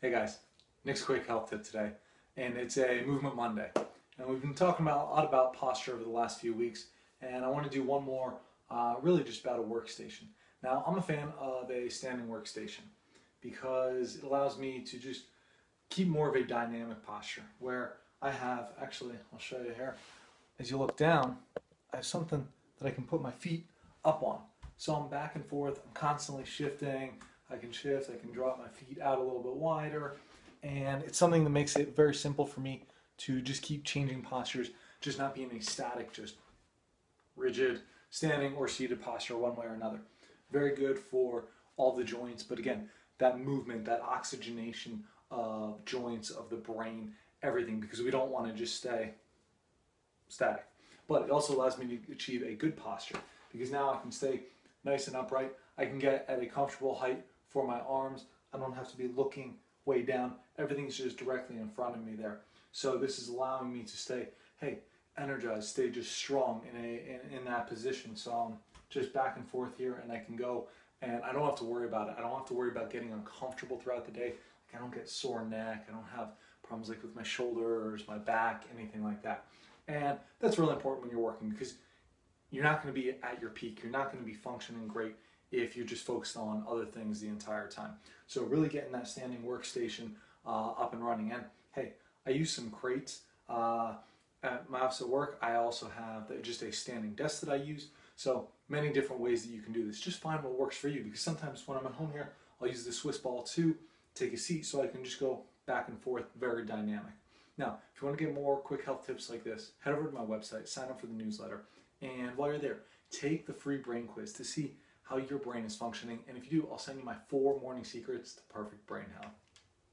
Hey guys, Nick's quick health tip today, and it's a movement Monday. And we've been talking about a lot about posture over the last few weeks, and I want to do one more, uh, really just about a workstation. Now, I'm a fan of a standing workstation because it allows me to just keep more of a dynamic posture where I have, actually, I'll show you here, as you look down, I have something that I can put my feet up on. So I'm back and forth, I'm constantly shifting, I can shift, I can drop my feet out a little bit wider, and it's something that makes it very simple for me to just keep changing postures, just not being a static, just rigid standing or seated posture one way or another. Very good for all the joints, but again, that movement, that oxygenation of joints, of the brain, everything, because we don't want to just stay static. But it also allows me to achieve a good posture because now I can stay nice and upright. I can get at a comfortable height for my arms. I don't have to be looking way down. Everything's just directly in front of me there. So this is allowing me to stay, hey, energized, stay just strong in a in, in that position. So I'm just back and forth here and I can go and I don't have to worry about it. I don't have to worry about getting uncomfortable throughout the day. Like I don't get sore neck. I don't have problems like with my shoulders, my back, anything like that. And that's really important when you're working because you're not going to be at your peak. You're not going to be functioning great if you're just focused on other things the entire time. So really getting that standing workstation uh, up and running. And hey, I use some crates. Uh, at my office at work, I also have just a standing desk that I use. So many different ways that you can do this. Just find what works for you because sometimes when I'm at home here, I'll use the Swiss ball too, take a seat so I can just go back and forth, very dynamic. Now, if you want to get more quick health tips like this, head over to my website, sign up for the newsletter, and while you're there, take the free brain quiz to see how your brain is functioning. And if you do, I'll send you my four morning secrets to perfect brain health.